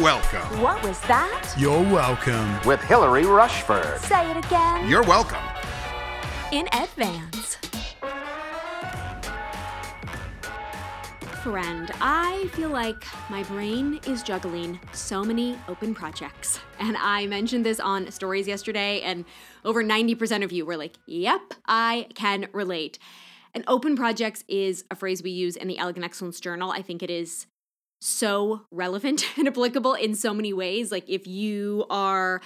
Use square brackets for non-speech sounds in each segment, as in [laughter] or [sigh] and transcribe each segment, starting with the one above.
welcome. What was that? You're welcome. with Hilary Rushford. Say it again. You're welcome. in advance. Friend, I feel like my brain is juggling so many open projects. And I mentioned this on stories yesterday, and over 90% of you were like, yep, I can relate. And open projects is a phrase we use in the Elegant Excellence Journal. I think it is so relevant [laughs] and applicable in so many ways. Like if you are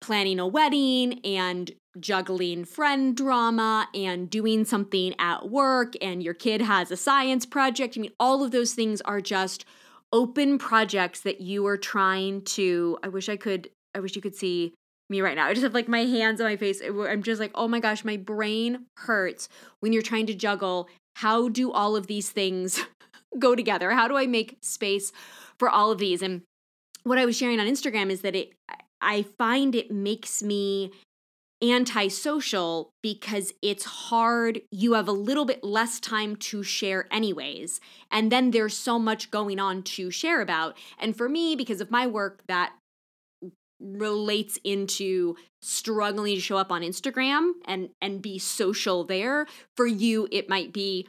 planning a wedding and juggling friend drama and doing something at work and your kid has a science project. I mean, all of those things are just open projects that you are trying to. I wish I could, I wish you could see me right now. I just have like my hands on my face. I'm just like, oh my gosh, my brain hurts when you're trying to juggle. How do all of these things go together? How do I make space for all of these? And what I was sharing on Instagram is that it I find it makes me antisocial because it's hard. You have a little bit less time to share, anyways. And then there's so much going on to share about. And for me, because of my work, that relates into struggling to show up on Instagram and and be social there. For you, it might be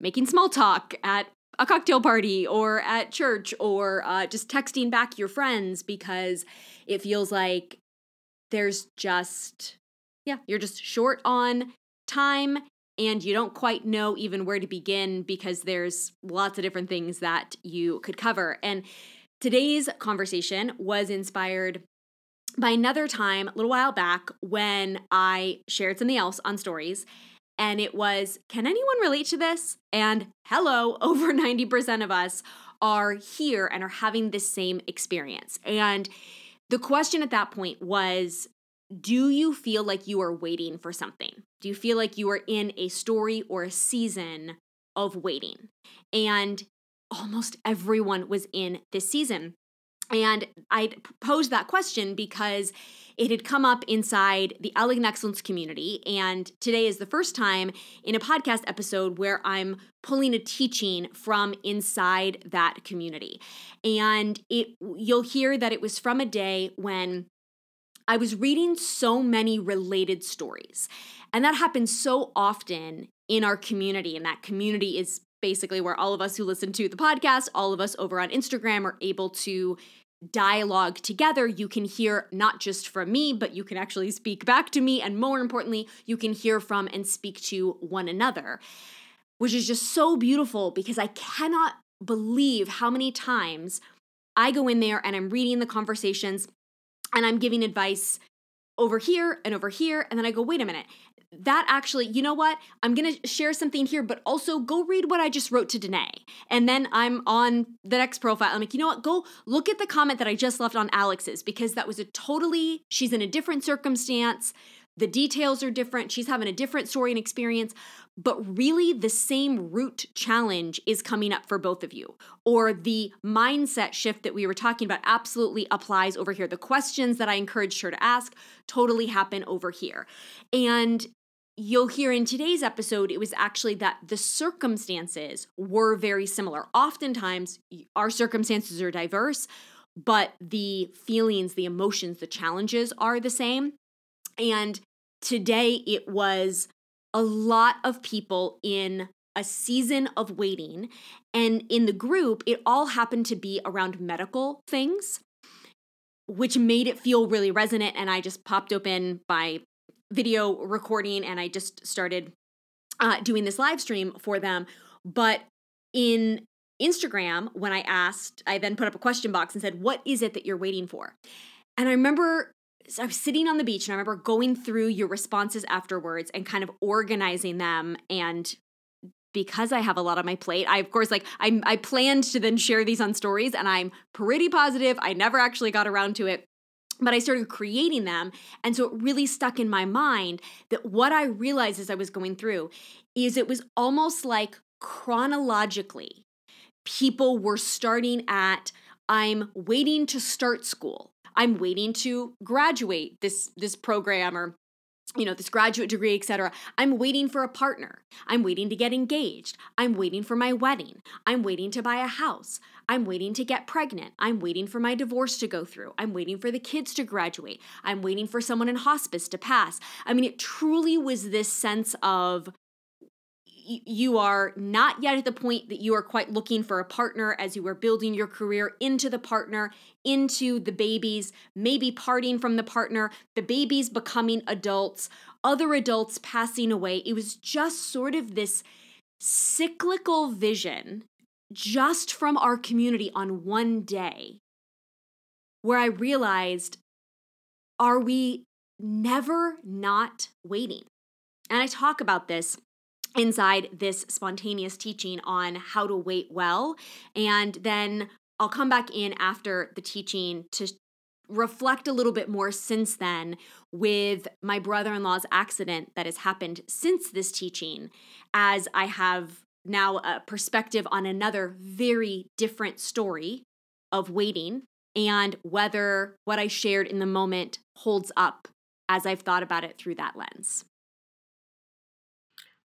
making small talk at a cocktail party or at church or uh, just texting back your friends because it feels like there's just yeah, you're just short on time and you don't quite know even where to begin because there's lots of different things that you could cover. And today's conversation was inspired by another time a little while back when I shared something else on stories. And it was, can anyone relate to this? And hello, [laughs] over 90% of us are here and are having this same experience. And the question at that point was do you feel like you are waiting for something? Do you feel like you are in a story or a season of waiting? And almost everyone was in this season. And I posed that question because it had come up inside the Elegant Excellence community. And today is the first time in a podcast episode where I'm pulling a teaching from inside that community. And it you'll hear that it was from a day when I was reading so many related stories. And that happens so often in our community. And that community is basically where all of us who listen to the podcast, all of us over on Instagram are able to dialogue together. You can hear not just from me, but you can actually speak back to me. And more importantly, you can hear from and speak to one another, which is just so beautiful because I cannot believe how many times I go in there and I'm reading the conversations and I'm giving advice over here and over here. And then I go, wait a minute. That actually, you know what? I'm going to share something here, but also go read what I just wrote to Danae. And then I'm on the next profile. I'm like, you know what? Go look at the comment that I just left on Alex's because that was a totally, she's in a different circumstance. The details are different. She's having a different story and experience, but really the same root challenge is coming up for both of you. Or the mindset shift that we were talking about absolutely applies over here. The questions that I encouraged her to ask totally happen over here. And you'll hear in today's episode, it was actually that the circumstances were very similar. Oftentimes, our circumstances are diverse, but the feelings, the emotions, the challenges are the same. And today it was a lot of people in a season of waiting. And in the group, it all happened to be around medical things, which made it feel really resonant. And I just popped open my video recording and I just started uh, doing this live stream for them. But in Instagram, when I asked, I then put up a question box and said, What is it that you're waiting for? And I remember I was sitting on the beach and I remember going through your responses afterwards and kind of organizing them and because I have a lot on my plate, I of course like I I planned to then share these on stories and I'm pretty positive I never actually got around to it. But I started creating them. And so it really stuck in my mind that what I realized as I was going through is it was almost like chronologically, people were starting at I'm waiting to start school I'm waiting to graduate this this program or you know, this graduate degree, etc. I'm waiting for a partner. I'm waiting to get engaged. I'm waiting for my wedding. I'm waiting to buy a house. I'm waiting to get pregnant. I'm waiting for my divorce to go through. I'm waiting for the kids to graduate. I'm waiting for someone in hospice to pass. I mean, it truly was this sense of you are not yet at the point that you are quite looking for a partner as you are building your career into the partner, into the babies, maybe parting from the partner, the babies becoming adults, other adults passing away. It was just sort of this cyclical vision just from our community on one day where I realized are we never not waiting? And I talk about this inside this spontaneous teaching on how to wait well. And then I'll come back in after the teaching to reflect a little bit more since then with my brother in law's accident that has happened since this teaching, as I have now a perspective on another very different story of waiting and whether what I shared in the moment holds up as I've thought about it through that lens.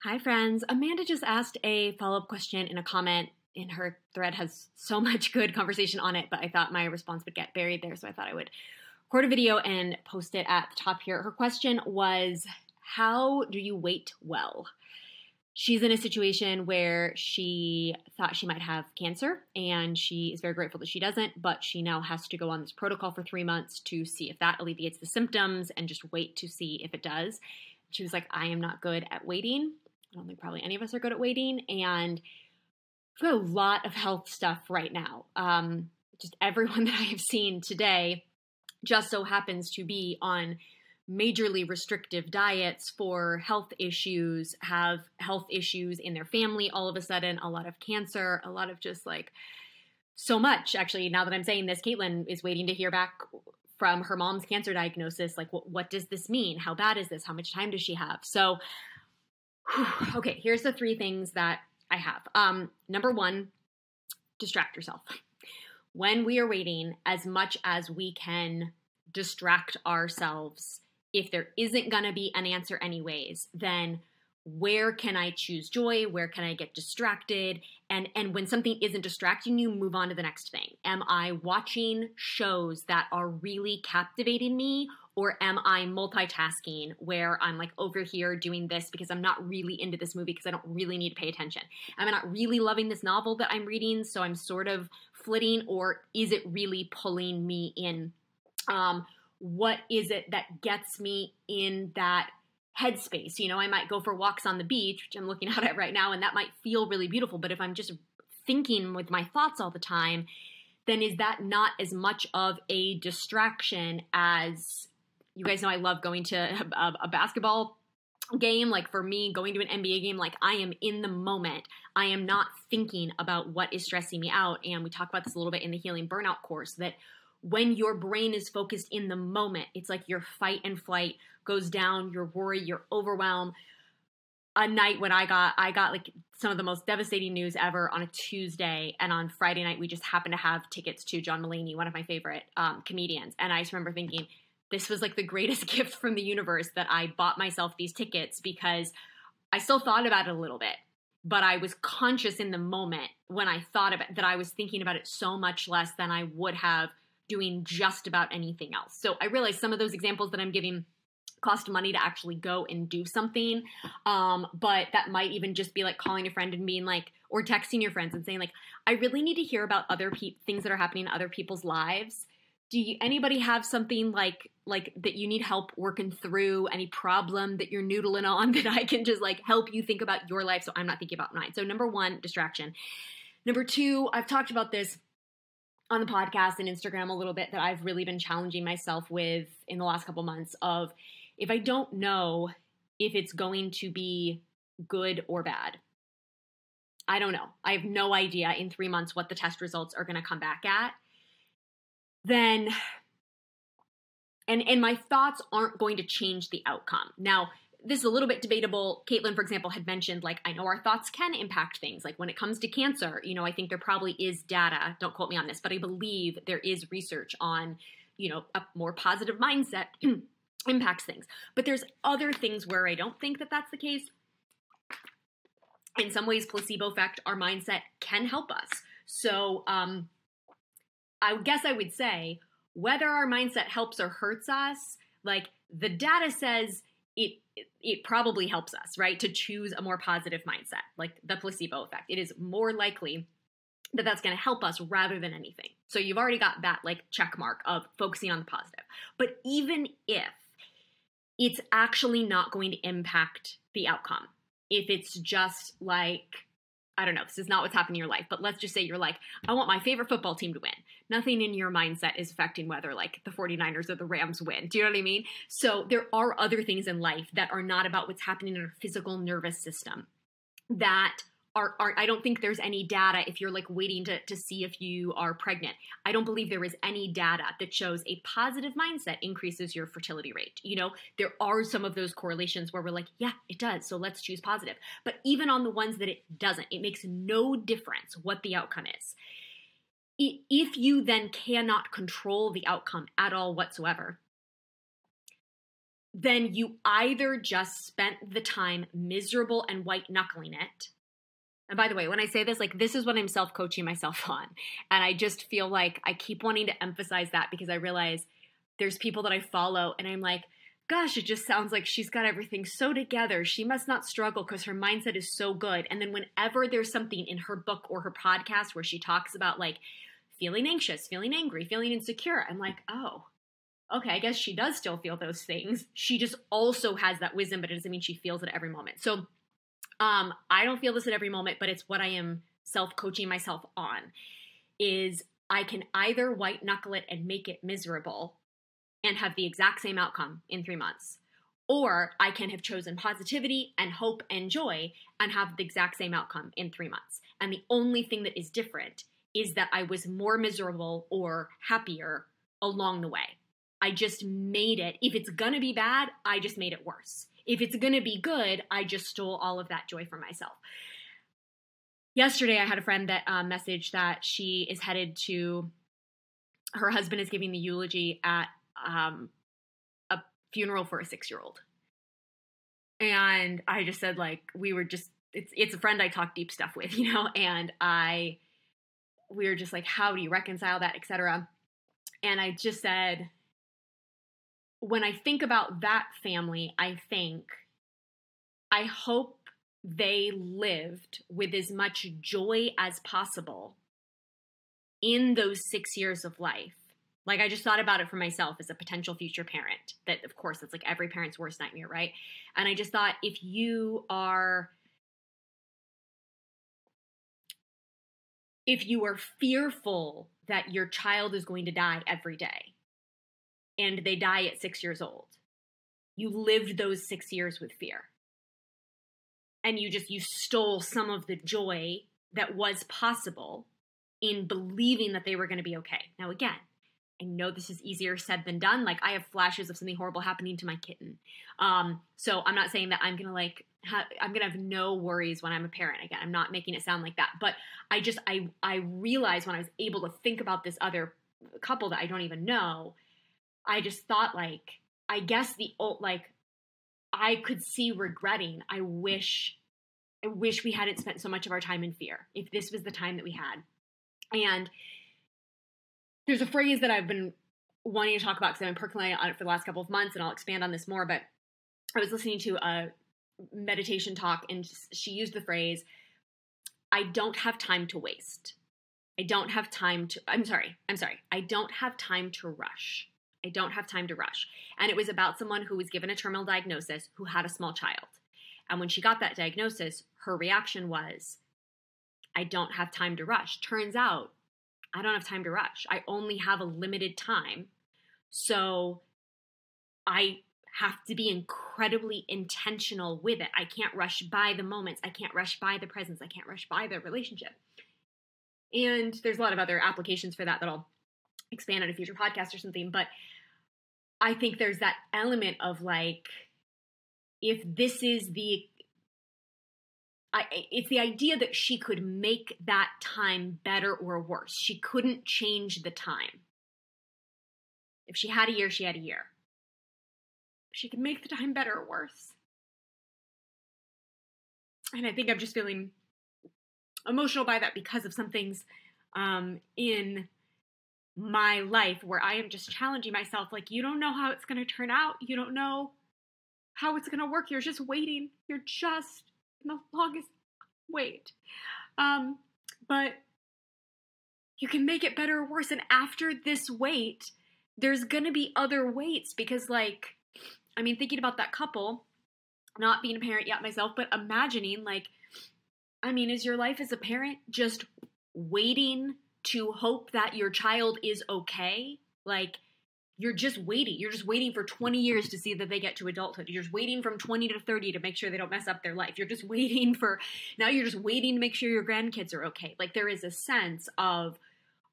Hi, friends. Amanda just asked a follow up question in a comment. In her thread has so [laughs] much good conversation on it, but I thought my response would get buried there, so I thought I would record a video and post it at the top here. Her question was How do you wait well? She's in a situation where she thought she might have cancer, and she is very grateful that she doesn't, but she now has to go on this protocol for three months to see if that alleviates the symptoms and just wait to see if it does. She was like, I am not good at waiting. I don't think probably any of us are good at waiting. And we've got a lot of health stuff right now. Um, just everyone [laughs] that I have seen today just so happens to be on majorly restrictive diets for health issues, have health issues in their family all of a sudden, a lot of cancer, a lot of just like so much. Actually, now that I'm saying this, Caitlin is waiting to hear back from her mom's cancer diagnosis. Like, what, what does this mean? How bad is this? How much time does she have? So, okay, here's the three things that I have. Um, number one, distract yourself. When we are waiting, as much as we can distract ourselves, if there isn't going to be an answer, anyways, then where can I choose joy? Where can I get distracted? And and when something isn't distracting you, move on to the next thing. Am I watching shows that are really captivating me or am I multitasking where I'm like over here doing this because I'm not really into this movie because I don't really need to pay attention? Am I not really loving this novel that I'm reading so I'm sort of flitting or is it really pulling me in? Um, what is it that gets me in that headspace. You know, I might go for walks on the beach, which I'm looking [laughs] out at right now, and that might feel really beautiful. But if I'm just thinking with my thoughts all the time, then is that not as much of a distraction as you guys know? I love going to [laughs] a, a basketball game. Like for me, going to an NBA game, like I am in the moment. I am not thinking about what is stressing me out. And we talk about this a little bit in the healing burnout course that when your brain is focused in the moment, it's like your fight and flight goes down, your worry, your overwhelm. A night when I got I got like some of the most devastating news ever on a Tuesday, and on Friday night we just happened to have tickets to John Mulaney, one of my favorite um, comedians, and I just remember thinking this was like the greatest [laughs] gift from the universe that I bought myself these tickets because I still thought about it a little bit, but I was conscious in the moment when I thought about that I was thinking about it so much less than I would have doing just about anything else. So I realize some of those examples that I'm giving cost money to actually go and do something. Um, but that might even just be like calling a friend and being like or texting your friends and saying like i really need to hear about other pe- things that are happening in other people's lives. Do you, anybody have something like like that you need help working through? Any problem that you're noodling on [laughs] that i can just like help you think about your life so i'm not thinking about mine? So number one distraction. Number two i've talked about this on the podcast and Instagram a little bit that I've really been challenging myself with in the last couple months of if I don't know if it's going to be good or bad. I don't know. I have no idea in 3 months what the test results are going to come back at. Then and and my thoughts aren't going to change the outcome. Now, this is a little bit debatable. Caitlin, for example, had mentioned like I know our thoughts can impact things. Like when it comes to cancer, you know, I think there probably is data. Don't quote me on this, but I believe there is research on, you know, a more positive mindset [clears throat] impacts things. But there's other things where I don't think that that's the case. In some ways, placebo effect, our mindset can help us. So, um, I guess I would say whether our mindset helps or hurts us, like the data says it it probably helps us, right? To choose a more positive mindset, like the placebo effect. It is more likely that that's going to help us rather than anything. So you've already got that like check mark of focusing on the positive. But even if it's actually not going to impact the outcome, if it's just like I don't know, this is not what's happening in your life, but let's just say you're like, I want my favorite football team to win. Nothing in your mindset is affecting whether like the 49ers or the Rams win. Do you know what I mean? So there are other things in life that are not about what's happening in our physical nervous system that are, are I don't think there's any data if you're like waiting to, to see if you are pregnant. I don't believe there is any data that shows a positive mindset increases your fertility rate. You know, there are some of those correlations where we're like, yeah, it does. So let's choose positive. But even on the ones that it doesn't, it makes no difference what the outcome is. If you then cannot control the outcome at all whatsoever, then you either just spent the time miserable and white knuckling it and by the way, when I say this, like this is what I'm self coaching myself [laughs] on. And I just feel like I keep wanting to emphasize that because I realize there's people that I follow and I'm like, gosh, it just sounds like she's got everything so together. She must not struggle because her mindset is so good. And then whenever there's something in her book or her podcast where she talks about like feeling anxious, feeling angry, feeling insecure, I'm like, oh, okay, I guess she does still feel those things. She just also has that wisdom, but it doesn't mean she feels it every moment. So um, I don't feel this at every moment, but it's what I am self coaching myself on. Is I can either white knuckle it and make it miserable and have the exact same outcome in three months, or I can have chosen positivity and hope and joy and have the exact same outcome in three months. And the only thing that is different is that I was more miserable or happier along the way. I just made it. If it's gonna be bad, I just made it worse if it's going to be good, I just stole all of that joy for myself. Yesterday, I had a friend that uh, messaged that she is headed to, her husband is giving the eulogy at um, a funeral for a six year old. And I just said, like, we were just, it's, it's a friend I talk deep stuff with, [laughs] you know, and I, we were just like, how do you reconcile that, etc. And I just said, when I think about that family, I think I hope they lived with as much joy as possible in those six years of life. Like, I just thought about it for myself as a potential future parent. That, of course, it's like every parent's worst nightmare, right? And I just thought if you are. If you are fearful that your child is going to die every day, and they die at six years old. You lived those six years with fear. And you just, you stole some of the joy that was possible in believing that they were going to be okay. Now, again, I know this is easier said than done. Like I have flashes of something horrible happening to my kitten. Um, so I'm not saying that I'm gonna like ha- I'm gonna have no worries when I'm a parent. Again, I'm not making it sound like that. But I just I I realized when I was able to think about this other couple that I don't even know I just thought like I guess the old like I could see regretting. I wish I wish we hadn't spent so much of our time in fear. If this was the time that we had. And there's a phrase that I've been wanting to talk about because I've been percolating on it for the last couple of months and I'll expand on this more, but I was listening to a meditation talk and she used the phrase I don't have time to waste. I don't have time to I'm sorry. I'm sorry. I don't have time to rush. I don't have time to rush. And it was about someone who was given a terminal diagnosis who had a small child. And when she got that diagnosis, her reaction was, I don't have time to rush. Turns out, I don't have time to rush. I only have a limited time. So I have to be incredibly intentional with it. I can't rush by the moments. I can't rush by the presence. I can't rush by the relationship. And there's a lot of other applications for that that I'll expand on a future podcast or something. But I think there's that element of like, if this is the I, it's the idea that she could make that time better or worse. She couldn't change the time. If she had a year, she had a year. she could make the time better or worse. And I think I'm just feeling emotional by that because of some things um, in my life where I am just challenging myself. Like, you don't know how it's going to turn out. You don't know how it's going to work. You're just waiting. You're just in the longest wait. Um, but you can make it better or worse. And after this wait, there's going to be other waits because, like, I mean, thinking about that couple, not being a parent yet myself, but imagining, like, I mean, is your life as a parent just waiting to hope that your child is okay? Like, you're just waiting. You're just waiting for 20 years to see that they get to adulthood. You're just waiting from 20 to 30 to make sure they don't mess up their life. You're just [laughs] waiting for, now you're just waiting to make sure your grandkids are okay. Like, there is a sense of,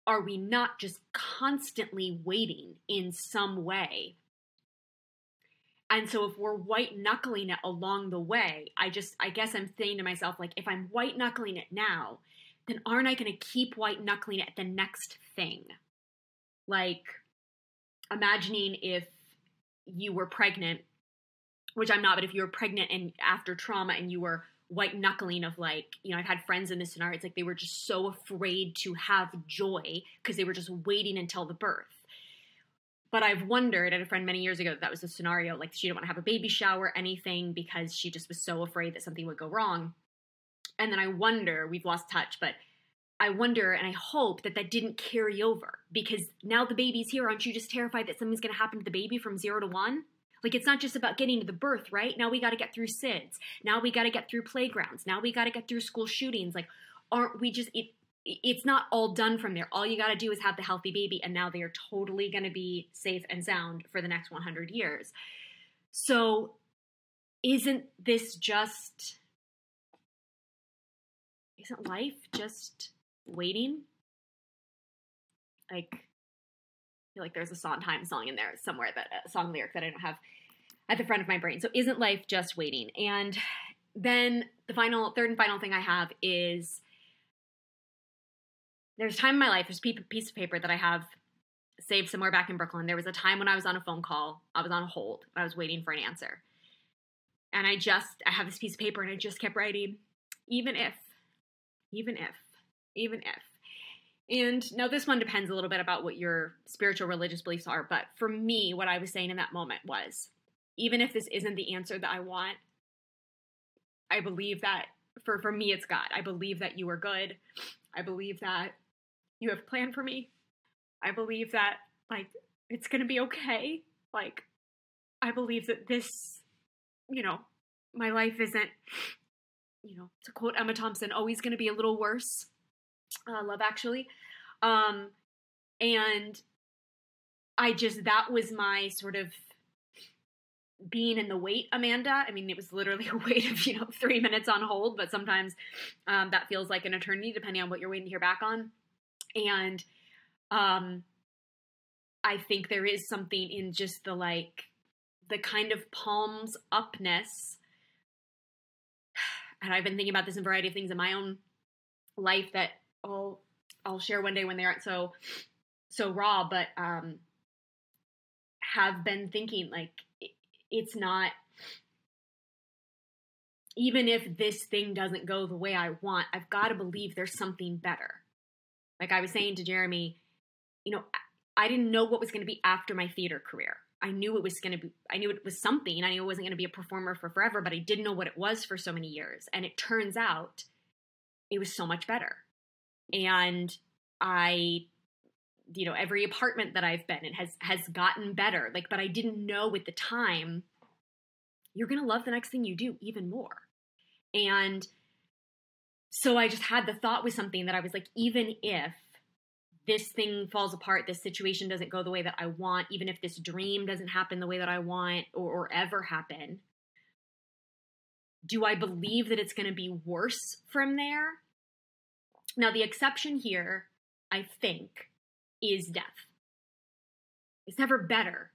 are we not just constantly waiting in some way? And so if we're white knuckling it along the way, I just, I guess I'm saying to myself, like, if I'm white knuckling it now, then aren't I going to keep white knuckling at the next thing? Like, imagining if you were pregnant, which I'm not, but if you were pregnant and after trauma and you were white knuckling of like, you know, I've had friends in this scenario, it's like they were just so afraid to have joy because they were just waiting until the birth. But I've wondered, and a friend many years ago, that, that was the scenario, like she didn't want to have a baby shower, anything, because she just was so afraid that something would go wrong. And then I wonder, we've lost touch, but I wonder and I hope that that didn't carry over because now the baby's here. Aren't you just terrified that something's going to happen to the baby from zero to one? Like it's not just about getting to the birth, right? Now we got to get through SIDS. Now we got to get through playgrounds. Now we got to get through school shootings. Like, aren't we just it? It's not all done from there. All you got to do is have the healthy baby, and now they are totally going to be safe and sound for the next 100 years. So, isn't this just? Isn't life just waiting? Like, I feel like there's a Sondheim song in there somewhere that a song lyric that I don't have at the front of my brain. So isn't life just waiting? And then the final, third and final thing I have is there's time in my life, there's a piece of paper that I have saved somewhere back in Brooklyn. There was a time when I was on a phone call, I was on hold, I was waiting for an answer. And I just, I have this piece of paper and I just kept writing, even if, even if, even if. And now this one depends a little bit about what your spiritual religious beliefs are, but for me, what I was saying in that moment was even if this isn't the answer that I want, I believe that for for me it's God. I believe that you are good. I believe that you have planned for me. I believe that like it's going to be okay. Like I believe that this you know, my life isn't you know, to quote Emma Thompson, always going to be a little worse. Uh, love actually. Um and I just that was my sort of being in the wait, Amanda. I mean, it was literally [laughs] a wait of, you know, three minutes on hold, but sometimes um, that feels like an eternity depending on what you're waiting to hear back on. And um, I think there is something in just the like, the kind of palms upness. And I've been thinking about this in a variety of things in my own life that I'll I'll share one day when they aren't so so raw, but um have been thinking like it's not even if this thing doesn't go the way I want, I've got to believe there's something better. Like I was saying to Jeremy, you know, I didn't know what was going to be after my theater career. I knew it was going to be, I knew it was something. I knew I wasn't going to be a performer for forever, but I didn't know what it was for so many years. And it turns out it was so much better. And I, you know, every apartment that I've been in has has gotten better. Like, but I didn't know at the time you're going to love the next thing you do even more. And so I just had the thought with something that I was like, even if this thing falls apart, this situation doesn't go the way that I want, even if this dream doesn't happen the way that I want or, or ever happen, do I believe that it's going to be worse from there? Now, the exception here, I think, is death. It's never better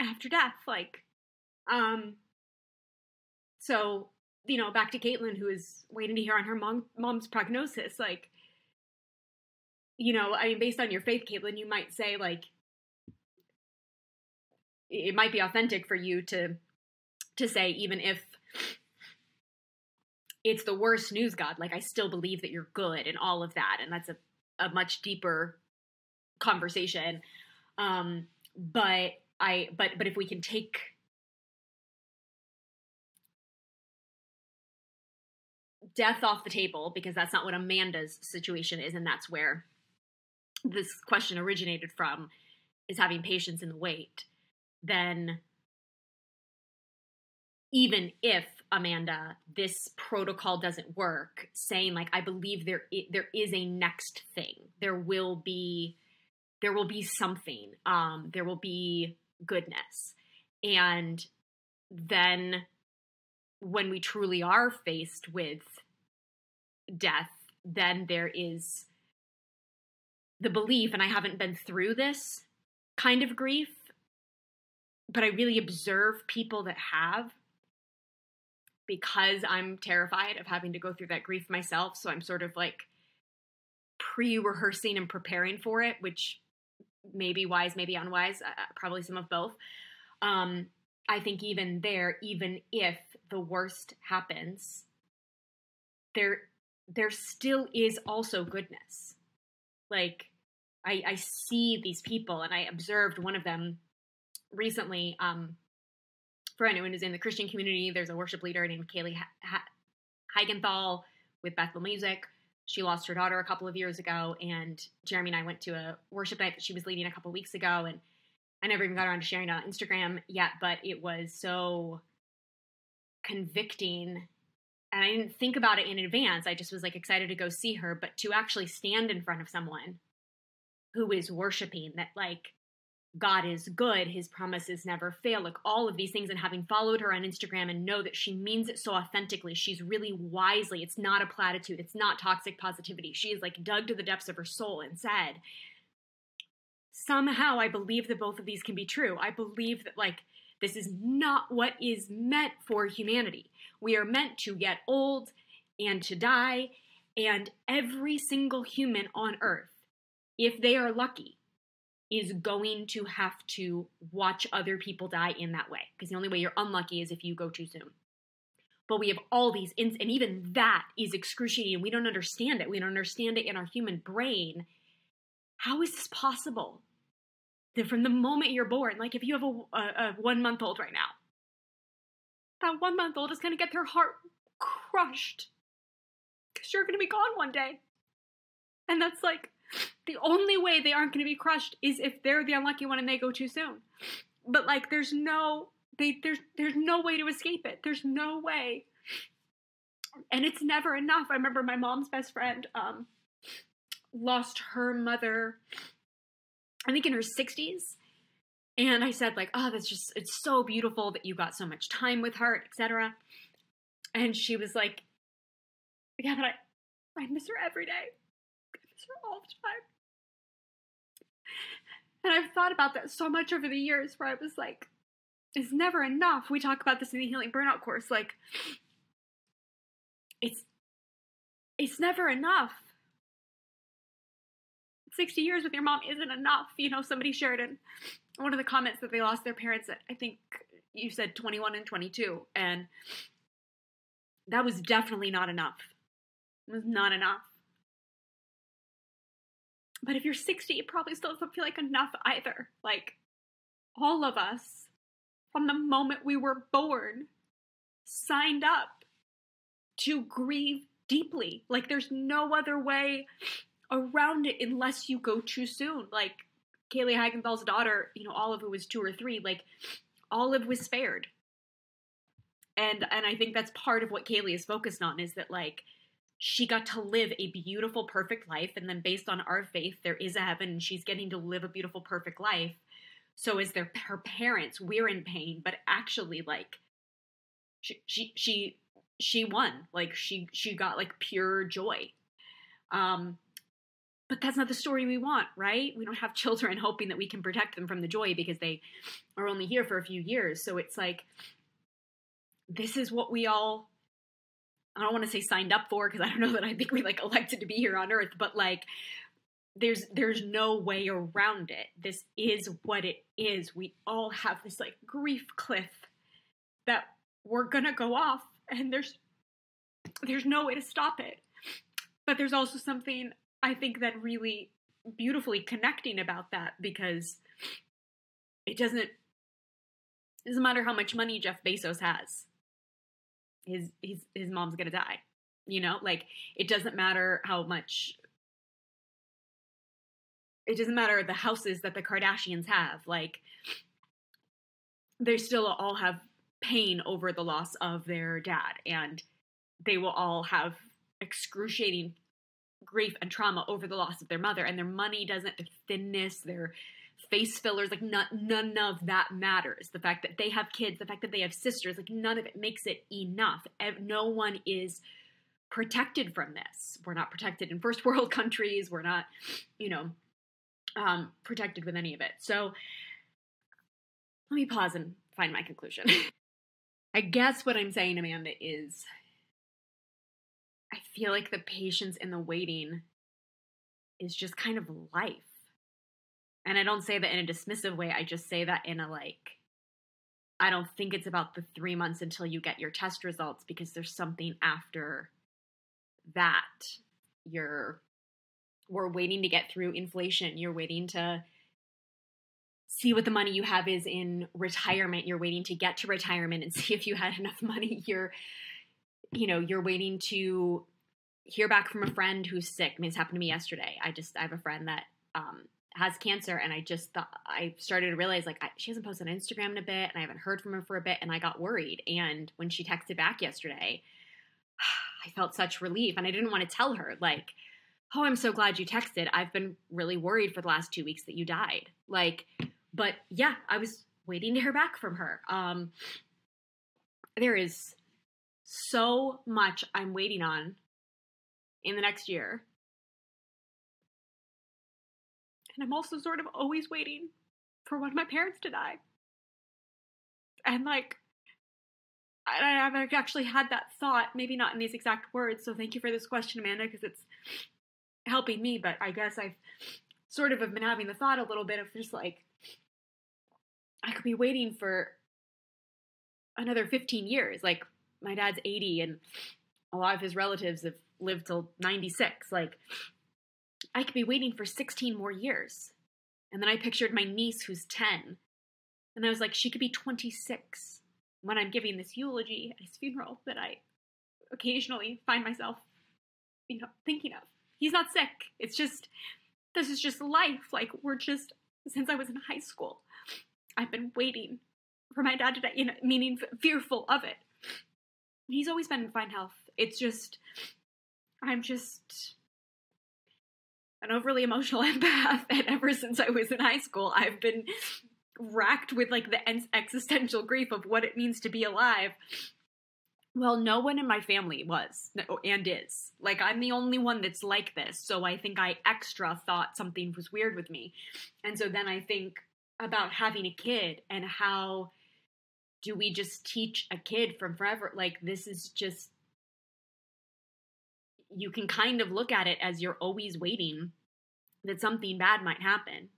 after death. Like, um, so you know, back to Caitlin, who is waiting to hear on her mom, mom's prognosis. Like, you know, I mean, based on your faith, Caitlin, you might say like, it might be authentic for you to to say even if it's the worst news god like i still believe that you're good and all of that. And that's a, a much deeper conversation. Um but i but but if we can take death off the table because that's not what amanda's situation is and that's where this question originated from is having patience in the wait then even if Amanda, this protocol doesn't work, saying like I believe there i- there is a next thing. There will be there will be something. Um, there will be goodness, and then when we truly are faced with death, then there is the belief, and I haven't been through this kind of grief, but I really observe people that have because I'm terrified of having to go through that grief myself. So I'm sort of like pre rehearsing and preparing for it, which may be wise, maybe unwise, uh, probably some of both. Um, I think even there, even if the worst happens, there there still is also goodness. Like I, I see these people, and I observed one of them recently. Um, for anyone who's in the Christian community, there's a worship leader named Kalley Heiligenthal with Bethel Music. She lost her daughter a couple of years ago, and Jeremy and I went to a worship night that she was leading a couple weeks ago, and I never even got around to sharing it on Instagram yet, but it was so convicting. And I didn't think about it in advance. I just was like excited to go see her, but to actually stand in front of someone who is worshiping that, like, God is good, his promises never fail, like all of these things, and having followed her on Instagram and know that she means it so authentically, she's really wisely, it's not a platitude, it's not toxic positivity. She is like dug to the depths of her soul and said, Somehow I believe that both of these can be true. I believe that, like, this is not what is meant for humanity. We are meant to get old and to die, and every single human on earth, if they are lucky, is going to have to watch other people die in that way. Because the only way you're unlucky is if you go too soon. But we have all these, ins- and even that is excruciating. We don't understand it. We don't understand it in our human brain. How is this possible? That from the moment you're born, like if you have a, a, a one month old right now, that one month old is going to get their heart crushed because you're going to be gone one day. And that's like, the only way they aren't going to be crushed is if they're the unlucky one and they go too soon. But like, there's no they there's there's no way to escape it. There's no way, and it's never enough. I remember my mom's best friend um, lost her mother, I think in her sixties, and I said like, oh, that's just it's so beautiful that you got so much time with her, etc. And she was like, yeah, but I I miss her every day I miss her all the time. And I've thought about that so much over the years where I was like, it's never enough. We talk about this in the healing burnout course. Like, it's it's never enough. 60 years with your mom isn't enough. You know, somebody shared in one of the comments that they lost their parents at, I think you said 21 and 22. And that was definitely not enough. It was not enough. But if you're 60, it probably still doesn't feel like enough either. Like, all of us, from the moment we were born, signed up to grieve deeply. Like, there's no other way around it unless you go too soon. Like, Kalley Heiligenthal's daughter, you know, Olive, who was two or three, like, Olive was spared. And, and I think that's part of what Kalley is focused on is that, like, she got to live a beautiful, perfect life. And then, based on our faith, there is a heaven, and she's getting to live a beautiful, perfect life. So, as their her parents, we're in pain, but actually, like, she she she she won. Like, she she got like pure joy. Um, but that's not the story we want, right? We don't have [laughs] children hoping that we can protect them from the joy because they are only here for a few years. So it's like, this is what we all I don't want to say signed up for because I don't know that I think we like elected to be here on earth, but like there's there's no way around it. This is what it is. We all have this like grief cliff that we're gonna go off, and there's there's no way to stop it. But there's also something I think that really beautifully connecting about that because it doesn't it doesn't matter how much money Jeff Bezos has. His his his mom's gonna die. You know, like it doesn't matter how much it doesn't matter the houses that the Kardashians have. Like they still all have pain over the loss of their dad and they will all have excruciating grief and trauma over the loss of their mother and their money doesn't their thinness their face fillers like none, none of that matters. The fact that they have kids the fact that they have sisters like none of it makes it enough. No one is protected from this. We're not protected in first world [laughs] countries. We're not you know um, protected with any of it. So let me pause and find my conclusion. [laughs] I guess what i'm saying amanda is I feel like the patience and the waiting is just kind of life. And I don't say that in a dismissive way. I just say that in a like, I don't think it's about the three months until you get your test results because there's something after that. You're, we're waiting to get through inflation. You're waiting to see what the money you have is in retirement. You're waiting to get to retirement and [laughs] see if you had enough money. You're, you know, you're waiting to hear back from a friend who's sick. I mean, it's happened to me yesterday. I just, I have a friend that um, has cancer, and I just thought, I started to realize like I, she hasn't posted on Instagram in a bit, and I haven't heard from her for a bit, and I got worried. And when she texted back yesterday, [sighs] I felt such relief, and I didn't want to tell her like, "Oh, I'm so glad you texted. I've been really worried for the last two weeks that you died." Like, but yeah, I was waiting to hear back from her. Um, there is so much I'm waiting on in the next year. And I'm also sort of always waiting for one of my parents to die. And like, I've actually had that thought, maybe not in these exact words. So thank you for this question, Amanda, because it's helping me. But I guess I've sort of been having the thought a little bit of just like, I could be waiting for another 15 years. Like, my dad's 80 and a lot of his relatives have lived till 96. Like, I could be waiting for 16 more years. And then I pictured my niece who's 10. And I was like, she could be 26 when I'm giving this eulogy at his funeral that I occasionally find myself, you know, thinking of. He's not sick. It's just, this is just life. Like, we're just, since I was in high school, I've been waiting for my dad to die, you know, meaning fearful of it he's always been in fine health. It's just, I'm just an overly emotional [laughs] empath, and ever since I was in high school, I've been racked with like the existential grief of what it means to be alive. Well, no one in my family was and is. Like, I'm the only one that's like this. So I think I extra thought something was weird with me. And so then I think about having a kid and how do we just teach a kid from forever like this is just you can kind of look at it as you're always waiting that something bad might happen.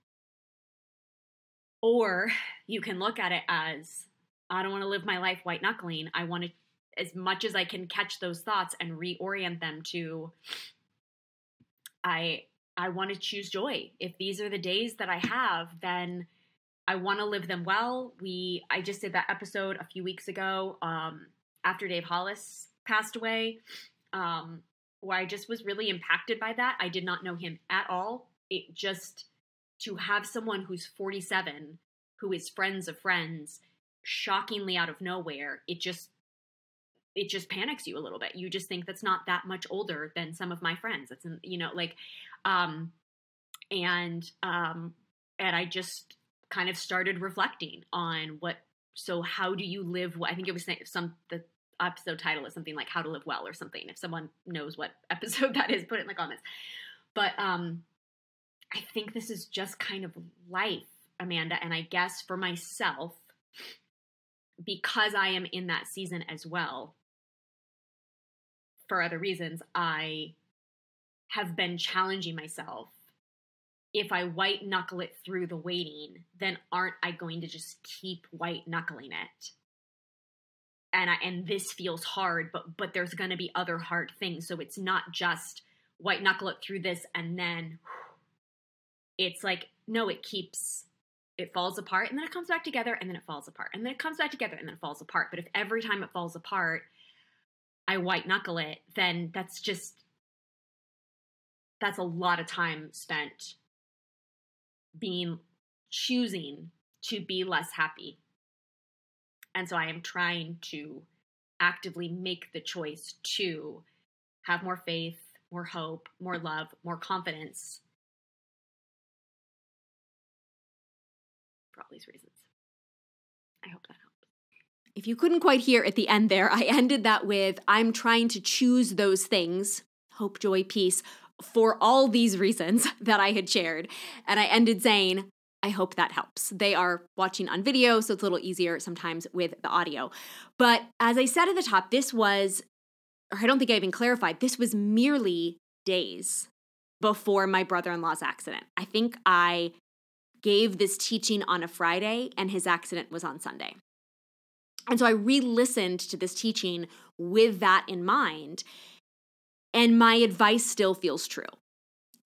Or you can look at it as i don't want to live my life white knuckling i want to as much as i can catch those thoughts and reorient them to i i want to choose joy. If these are the days that i have then I want to live them well. We I just did that episode a few weeks ago um, after Dave Hollis passed away, um, where I just was really impacted by that. I did not know him at all. It just to have someone who's 47 who is friends of friends shockingly out of nowhere it just it just panics you a little bit you just think that's not that much older than some of my friends it's you know like um and um and i just kind of started reflecting on what so how do you live i think it was some the episode title is something like how to live well or something if someone knows what [laughs] episode that is put it in the comments but um i think this is just kind of life amanda and i guess for myself because i am in that season as well for other reasons i have been challenging myself if I white knuckle it through the waiting, then aren't I going to just keep white knuckling it? And I, and this feels hard, but but there's going to be other hard things. So it's not just white knuckle it through this and then it's like no, it keeps it falls apart and then it comes back together and then it falls apart and then it comes back together and then it falls apart. But if every time it falls apart, I white knuckle it, then that's just that's a lot of time spent being choosing to be less happy. And so I am trying to actively make the choice to have more faith, more hope, more love, more confidence for all these reasons. I hope that helps. If you couldn't quite hear at the end there, I [laughs] ended that with I'm trying to choose those things hope, joy, peace for all these reasons [laughs] that I had shared. And I ended saying, I hope that helps. They are watching on video, so it's a little easier sometimes with the audio. But as I said at the top, this was, or I don't think I even clarified, this was merely days before my brother in law's accident. I think I gave this teaching on a Friday and his accident was on Sunday. And so I re listened to this teaching with that in mind. And my advice still feels true.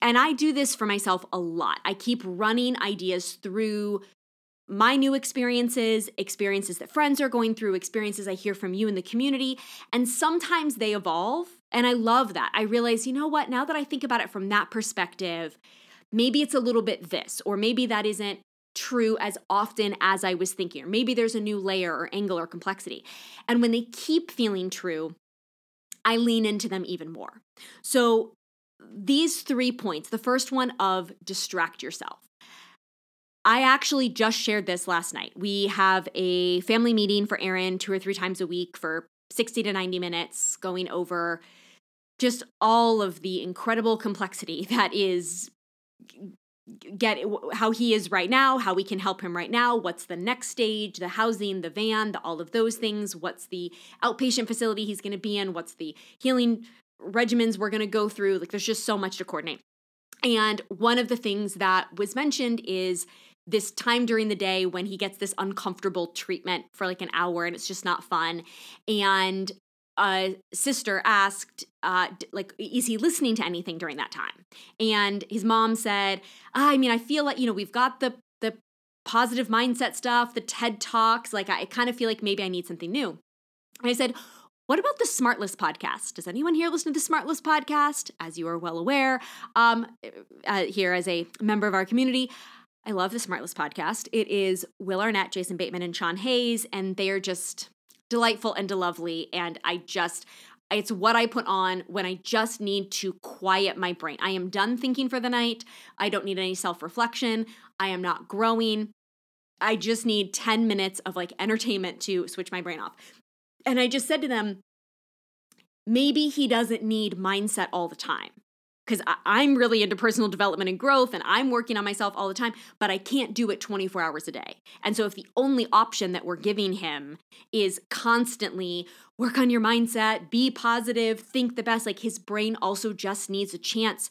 And I do this for myself a lot. I keep running ideas through my new experiences, experiences that friends are going through, experiences I hear from you in the community. And sometimes they evolve. And I love that. I realize, you know what? Now that I think about it from that perspective, maybe it's a little bit this, or maybe that isn't true as often as I was thinking, or maybe there's a new layer or angle or complexity. And when they keep feeling true, I lean into them even more. So, these three points the first one of distract yourself. I actually just shared this last night. We have a family meeting for Aaron two or three times a week for 60 to 90 minutes, going over just all of the incredible complexity [laughs] that is get how he is right now, how we can help him right now, what's the next stage, the housing, the van, the, all of those things, what's the outpatient facility he's going to be in, what's the healing regimens we're going to go through. Like there's just so much to coordinate. And one of the things that was mentioned is this time during the day when he gets this uncomfortable treatment for like an hour and it's just not fun. And a sister asked, uh, like, is he listening to anything during that time? And his mom said, I mean, I feel like, you know, we've got the, the positive mindset stuff, the TED Talks. Like, I kind of feel like maybe I need something new. And I said, what about the Smartless podcast? Does anyone here listen to the Smartless podcast? As you are well aware, um, uh, here as a member of our community, I love the Smartless podcast. It is Will Arnett, Jason Bateman, and Sean Hayes, and they are just delightful and lovely. And I just, it's what I put on when I just need to quiet my brain. I am done thinking for the night. I don't need any self reflection. I am not growing. I just need 10 minutes of like entertainment to switch my brain off. And I just said to them, maybe he doesn't need mindset all the time because I'm really into personal development and growth and I'm working on myself all the time, but I can't do it 24 hours a day. And so, if the only option that we're giving him is constantly work on your mindset, be positive, think the best, like his brain also just needs a chance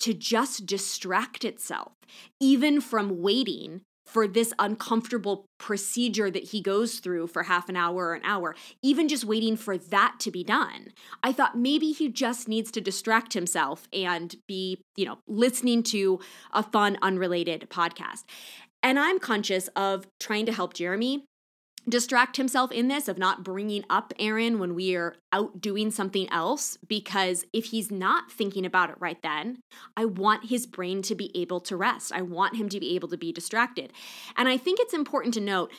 to just distract itself, even from waiting for this uncomfortable procedure that he goes through for half an hour or an hour, even just waiting for that to be done. I thought maybe he just needs to distract himself and be, you know, listening to a fun, unrelated podcast. And I'm conscious of trying to help Jeremy distract himself in this of not bringing up Aaron when we are out doing something else because if he's not thinking about it right then, I want his brain to be able to rest. I want him to be able to be distracted. And I think it's important to note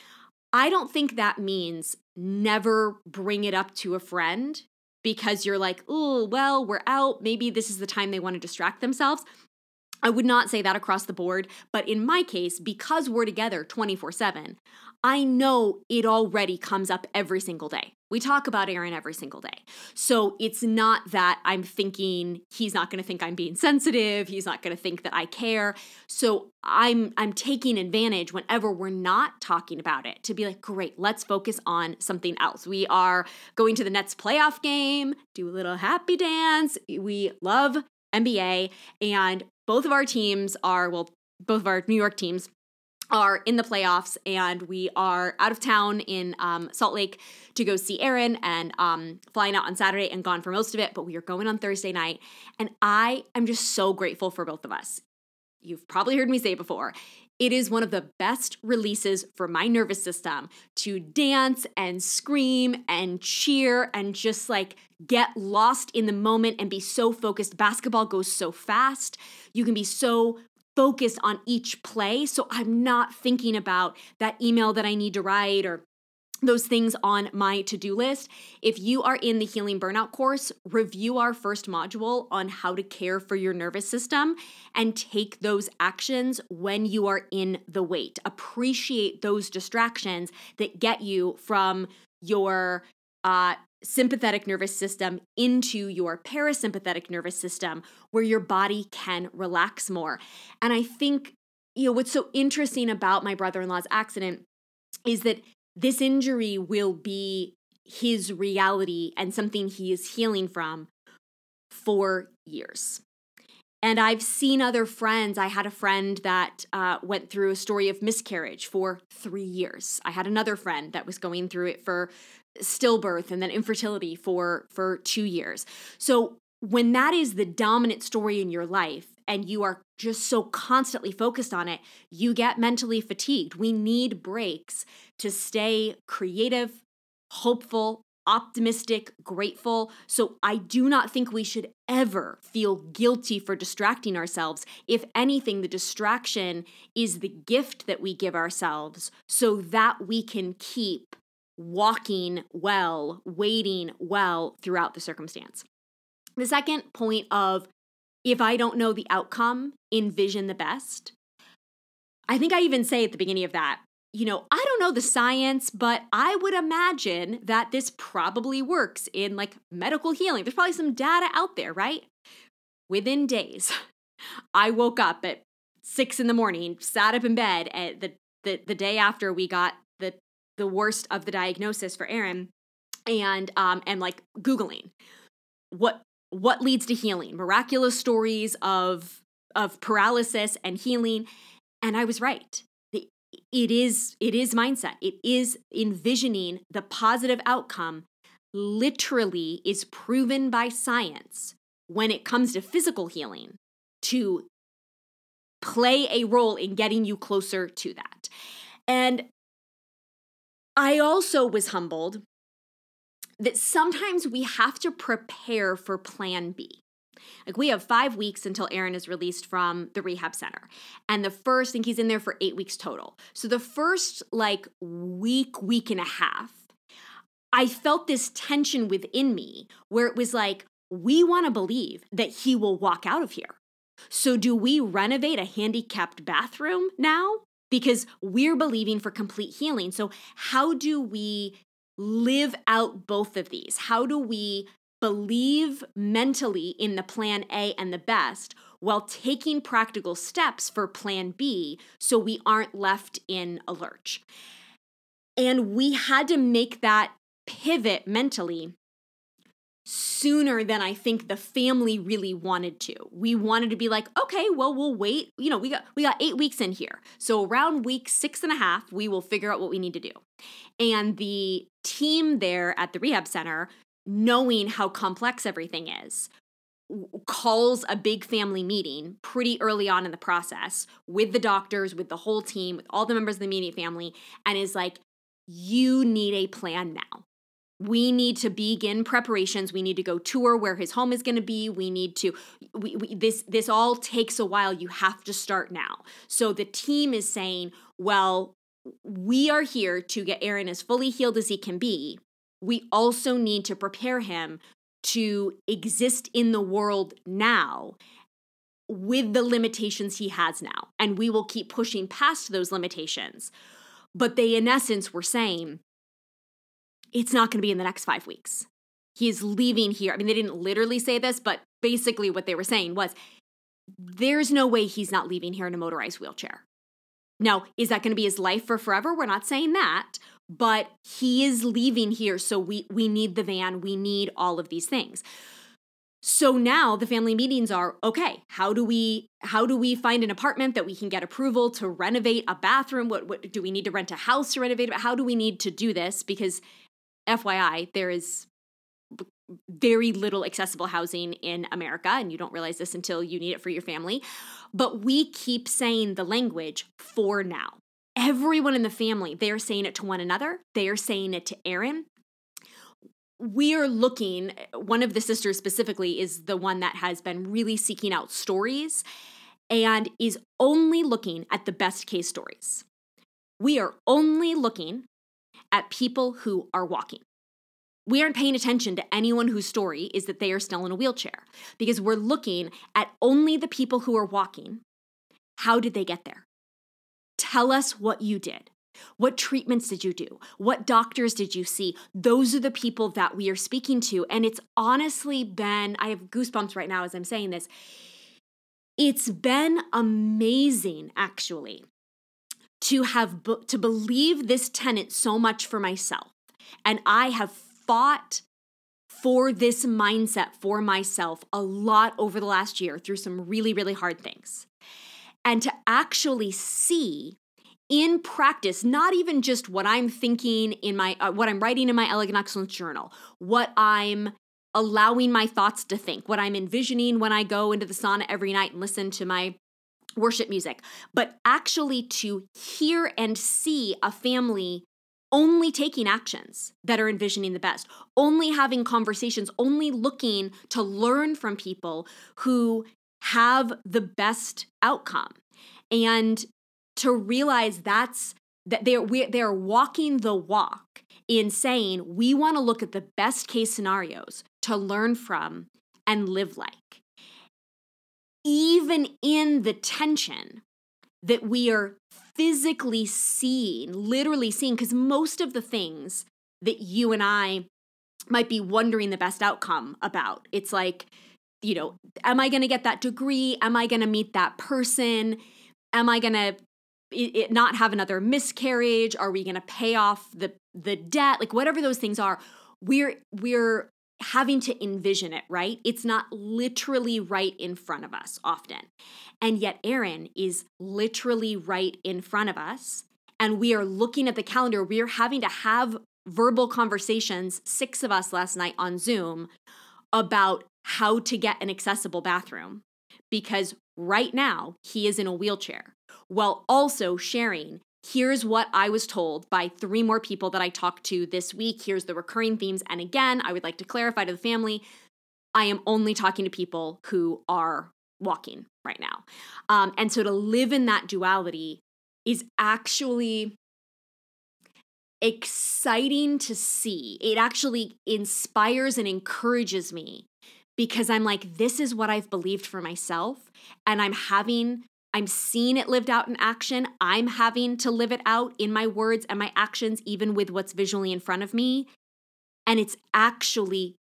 I don't think that means never bring it up to a friend because you're like, oh, well, we're out. Maybe this is the time they want to distract themselves. I would not say that across the board, but in my case, because we're together 24 7, I know it already comes up every single day. We talk about Aaron every single day. So it's not that I'm thinking he's not going to think I'm being sensitive, he's not going to think that I care. So I'm I'm taking advantage whenever we're not talking about it to be like, "Great, let's focus on something else." We are going to the Nets playoff game, do a little happy dance. We love NBA and both of our teams are well both of our New York teams are in the playoffs and we are out of town in um, Salt Lake to go see Aaron and um, flying out on Saturday and gone for most of it, but we are going on Thursday night. And I am just so grateful for both of us. You've probably heard me say before. It is one of the best releases for my nervous system to dance and scream and cheer and just like get lost in the moment and be so focused. Basketball goes so fast. You can be so focused on each play. So I'm not thinking about that email that I need to write or those things on my to do list. If you are in the Healing Burnout course, review our first module on how to care for your nervous system and take those actions when you are in the wait. Appreciate those distractions that get you from your uh, sympathetic nervous system into your parasympathetic nervous system where your body can relax more. And I think, you know, what's so interesting about my brother in law's accident is that this injury will be his reality and something he is healing from for years. And I've seen other friends. I had a friend that uh, went through a story of miscarriage for three years. I had another friend that was going through it for stillbirth and then infertility for for 2 years. So when that is the dominant story in your life and you are just so constantly focused on it, you get mentally fatigued. We need breaks to stay creative, hopeful, optimistic, grateful. So I do not think we should ever feel guilty for distracting ourselves. If anything, the distraction is the gift that we give ourselves so that we can keep walking well, waiting well throughout the circumstance. The second point of if I don't know the outcome, envision the best. I think I even say at the beginning of that, you know, I don't know the science, but I would imagine that this probably works in like medical healing. There's probably some data out there, right? Within days, [laughs] I woke up at six in the morning, sat up in bed at the, the, the day after we got the worst of the diagnosis for Aaron and um and like googling what what leads to healing miraculous stories of of paralysis and healing. And I was right. It is it is mindset. It is envisioning the positive outcome literally is proven by science when it comes to physical healing to play a role in getting you closer to that. And I also was humbled that sometimes we have to prepare for plan B. Like we have five weeks until Aaron is released from the rehab center. And the first, I think he's in there for eight weeks total. So the first like week, week and a half, I felt this tension within me where it was like, we want to believe that he will walk out of here. So do we renovate a handicapped bathroom now? Because we're believing for complete healing. So, how do we live out both of these? How do we believe mentally in the plan A and the best while taking practical steps for plan B so we aren't left in a lurch? And we had to make that pivot mentally sooner than I think the family really wanted to. We wanted to be like, okay, well, we'll wait. You know, we got we got eight weeks in here. So around week six and a half, we will figure out what we need to do. And the team there at the rehab center, knowing how complex everything is, calls a big family meeting pretty early on in the process with the doctors, with the whole team, with all the members of the immediate family, and is like, you need a plan now we need to begin preparations. We need to go tour where his home is going to be. We need to we, we, this this all takes a while. You have to start now. So the team is saying well we are here to get aaron as fully healed as he can be. We also need to prepare him to exist in the world now with the limitations he has now. And we will keep pushing past those limitations. But they in essence were saying it's not going to be in the next five weeks. He is leaving here. I mean, they didn't literally say this, but basically what they were saying was there's no way he's not leaving here in a motorized wheelchair. Now, is that going to be his life for forever? We're not saying that, but he is leaving here. So we, we need the van, we need all of these things. so now the family meetings are okay how do we how do we find an apartment that we can get approval to renovate a bathroom what, what do we need to rent a house to renovate how do we need to do this because fyi there is very little accessible housing in America, and you don't realize this until you need it for your family. But we keep saying the language for now. Everyone in the family, they are saying it to one another, they are saying it to Aaron. we are looking, one of the sisters specifically is the one that has been really seeking out stories and is only looking at the best case stories. We are only looking at people who are walking. We aren't paying attention to anyone whose story is that they are still in a wheelchair because we're looking at only the people who are walking. How did they get there? Tell us what you did. What treatments did you do? What doctors did you see? Those are the people that we are speaking to. And it's honestly been, I have goosebumps right now as I'm saying this. It's been amazing, actually, to have to believe this tenant so much for myself. And I have fought for this mindset for myself a lot over the last year through some really, really hard things. And to actually see in practice, not even just what I'm thinking in my, uh, what I'm writing in my Elegant Excellence journal, what I'm allowing my thoughts to think, what I'm envisioning when I go into the sauna every night and listen to my worship music, but actually to hear and see a family only taking actions that are envisioning the best, only having conversations, only looking to learn from people who have the best outcome. And to realize that's that they're they're walking the walk in saying we want to look at the best case scenarios to learn from and live like even in the tension that we are physically seeing literally seeing because most of the things that you and I might be wondering the best outcome about. It's like you know am i going to get that degree? Am i going to meet that person? Am i going to not have another miscarriage? Are we going to pay off the the debt? Like whatever those things are we're we're having to envision it right? It's not literally right in front of us often. And yet Aaron is literally right in front of us and we are looking at the calendar. We are having to have verbal conversations six of us last night on zoom about how to get an accessible bathroom. Because right now he is in a wheelchair while also sharing here's what I was told by three more people that I talked to this week. Here's the recurring themes. And again, I would like to clarify to the family I am only talking to people who are walking right now. Um, and so to live in that duality is actually exciting to see. It actually inspires and encourages me because I'm like, this is what I've believed for myself. And I'm having I'm seeing it lived out in action. I'm having to live it out in my words and my actions, even with what's visually in front of me. And it's actually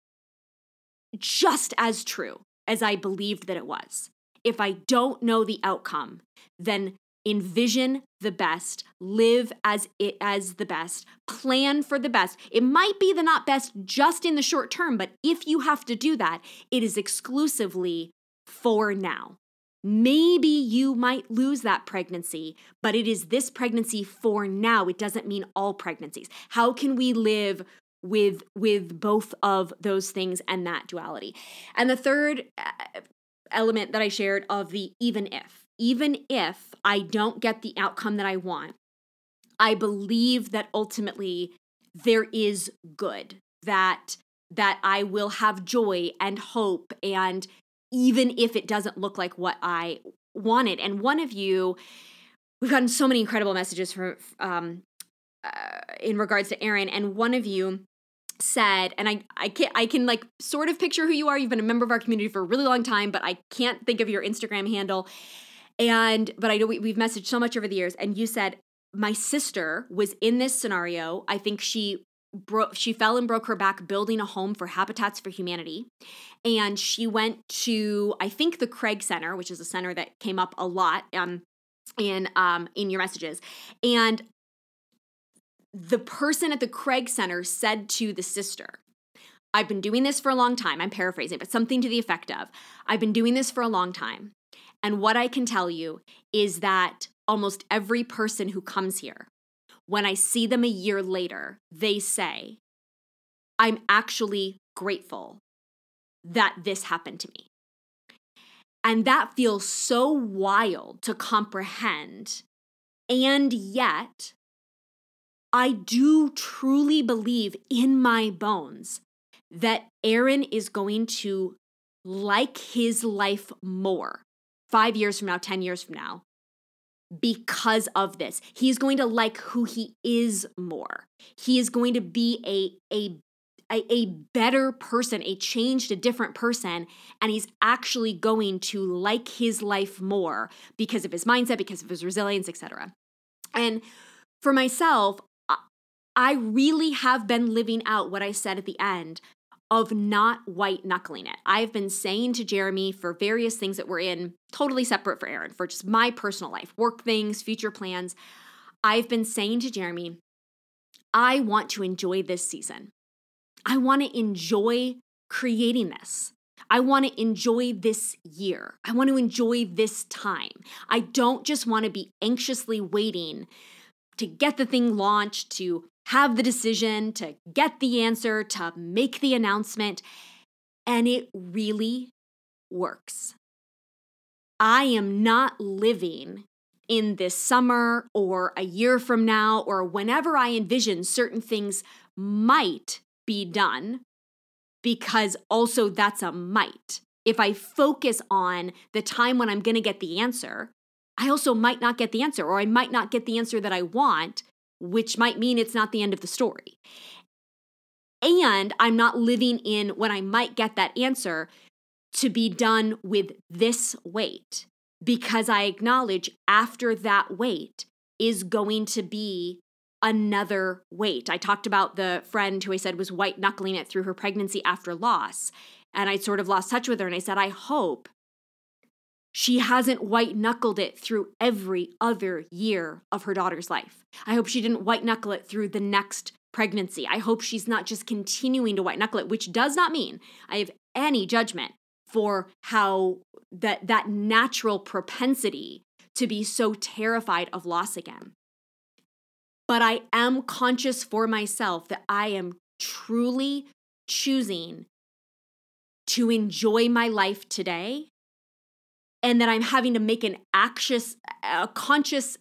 just as true as I believed that it was. If I don't know the outcome, then envision the best, live as it as the best, plan for the best. It might be the not best just in the short term, but if you have to do that, it is exclusively for now. Maybe you might lose that pregnancy, but it is this pregnancy for now. It doesn't mean all pregnancies. How can we live with with both of those things and that duality? And the third uh, element that I shared of the even if, even if I don't get the outcome that I want, I believe that ultimately there is good that that I will have joy and hope and even if it doesn't look like what I wanted. And one of you, we've gotten so many incredible messages from um, uh, in regards to Aaron, and one of you said, and I I can I can like sort of picture who you are. You've been a member of our community for a really long time, but I can't think of your Instagram handle. And but I know we, we've messaged so much over the years, and you said my sister was in this scenario. I think she broke she fell and broke her back building a home for habitats for humanity and she went to i think the craig center which is a center that came up a lot um, in um, in your messages and the person at the craig center said to the sister I've been doing this for a long time. I'm paraphrasing, but something to the effect of I've been doing this for a long time. And what I can tell you is that almost every person who comes here, when I see them a year later, they say, I'm actually grateful that this happened to me. And that feels so wild to comprehend. And yet, I do truly believe in my bones that Aaron is going to like his life more five years from now, 10 years from now, because of this. He's going to like who he is more. He is going to be a, a a, a better person, a changed, a different person, and he's actually going to like his life more because of his mindset, because of his resilience, etc. And for myself, I really have been living out what I said at the end of not white knuckling it. I've been saying to Jeremy for various things that we're in, totally separate for Aaron, for just my personal life, work things, future plans. I've been saying to Jeremy, I want to enjoy this season. I want to enjoy creating this. I want to enjoy this year. I want to enjoy this time. I don't just want to be anxiously waiting to get the thing launched, to have the decision, to get the answer, to make the announcement. And it really works. I am not living in this summer or a year from now or whenever I envision certain things might be done because also that's a might. If I focus on the time when I'm going to get the answer, I also might not get the answer, or I might not get the answer that I want, which might mean it's not the end of the story. And I'm not living in when I might get that answer to be done with this wait because I acknowledge after that wait is going to be another wait. I talked about the friend who I said was white knuckling it through her pregnancy after loss. And I sort of lost touch with her. And I said, I hope she hasn't white knuckled it through every other year of her daughter's life. I hope she didn't white knuckle it through the next pregnancy. I hope she's not just continuing to white knuckle it, which does not mean I have any judgment for how that that natural propensity to be so terrified of loss again. But I am conscious for myself that I am truly choosing to enjoy my life today and that I'm having to make an anxious, a conscious,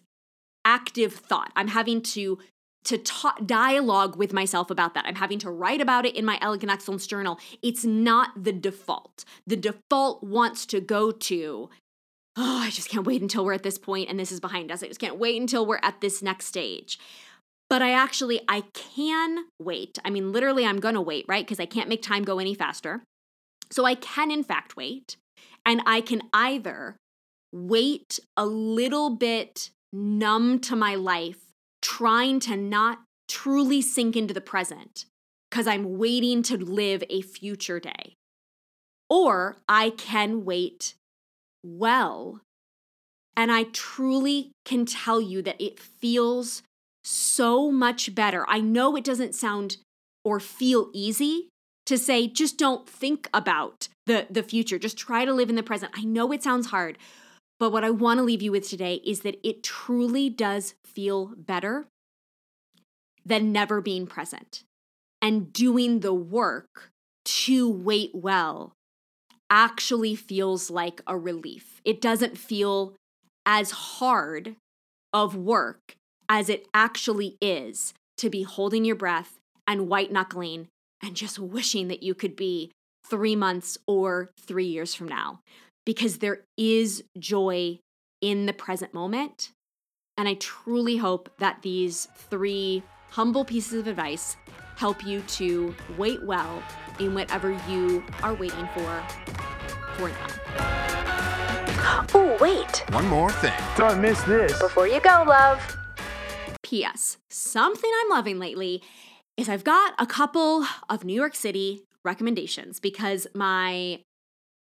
active thought. I'm having to to talk, dialogue with myself about that. I'm having to write about it in my Elegant Excellence journal. It's not the default. The default wants to go to, oh, I just can't wait until we're at this point and this is behind us. I just can't wait until we're at this next stage. But I actually I can wait. I mean literally I'm going to wait, right? Because I can't make time go any faster. So I can in fact wait. And I can either wait a little bit numb to my life, trying to not truly sink into the present because I'm waiting to live a future day. Or I can wait well. And I truly can tell you that it feels so much better. I know it doesn't sound or feel easy to say, just don't think about the, the future. Just try to live in the present. I know it sounds hard, but what I want to leave you with today is that it truly does feel better than never being present. And doing the work to wait well actually feels like a relief. It doesn't feel as hard of work as it actually is to be holding your breath and white knuckling and just wishing that you could be three months or three years from now because there is joy in the present moment. And I truly hope that these three humble pieces of advice help you to wait well in whatever you are waiting for for now. Oh, wait. One more thing. Don't miss this. Before you go, love. P.S. Something I'm loving lately is I've got a couple of New York City recommendations because my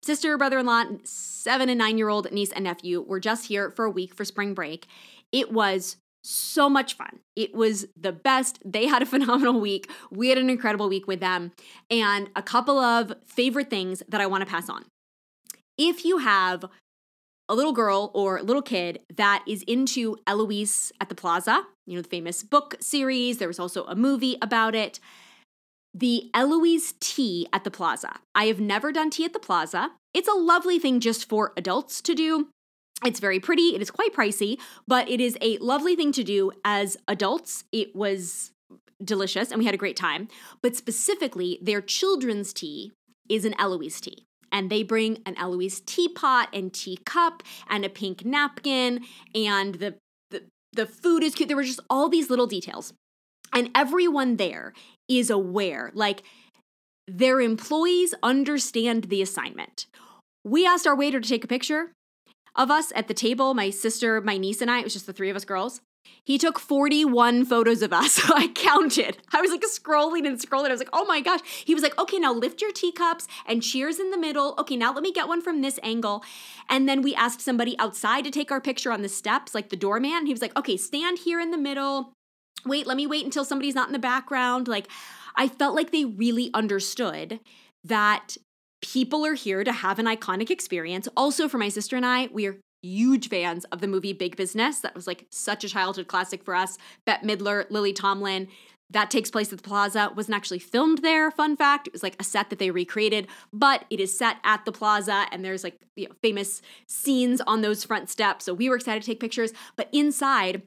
sister, brother in law, seven and nine year old niece and nephew were just here for a week for spring break. It was so much fun. It was the best. They had a [laughs] phenomenal week. We had an incredible week with them. And a couple of favorite things that I want to pass on. If you have a little girl or little kid that is into Eloise at the Plaza, you know, the famous book series, there was also a movie about it. The Eloise Tea at the Plaza. I have never done tea at the Plaza. It's a lovely thing just for adults to do. It's very pretty. It is quite pricey, but it is a lovely thing to do as adults. It was delicious and we had a great time. But specifically, their children's tea is an Eloise tea. And they bring an Eloise teapot and teacup and a pink napkin, and the, the, the food is cute. There were just all these little details. And everyone there is aware, like, their employees understand the assignment. We asked our waiter to take a picture of us at the table, my sister, my niece, and I. It was just the three of us girls. He took 41 photos of us. [laughs] So I counted. I was like scrolling and scrolling. I was like, oh my gosh. He was like, okay, now lift your teacups and cheers in the middle. Okay, now let me get one from this angle. And then we asked somebody outside to take our picture on the steps, like the doorman. He was like, okay, stand here in the middle. Wait, let me wait until somebody's not in the background. Like, I felt like they really understood that people are here to have an iconic experience. Also, for my sister and I, we are huge fans of the movie Big Business. That was like such a childhood classic for us. Bette Midler, Lily Tomlin. That takes place at the plaza. Wasn't actually filmed there, fun fact. It was like a set that they recreated, but it is set at the plaza and there's like you know, famous scenes on those front steps. So we were excited to take pictures. But inside,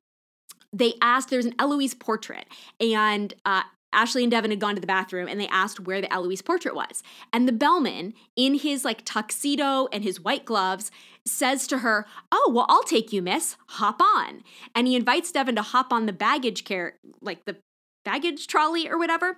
they asked, there's an Eloise portrait. And uh, Ashley and Devin had gone to the bathroom and they asked where the Eloise portrait was. And the bellman, in his like tuxedo and his white gloves, says to her, Oh, well, I'll take you, miss. Hop on. And he invites Devin to hop on the baggage care, like the baggage trolley or whatever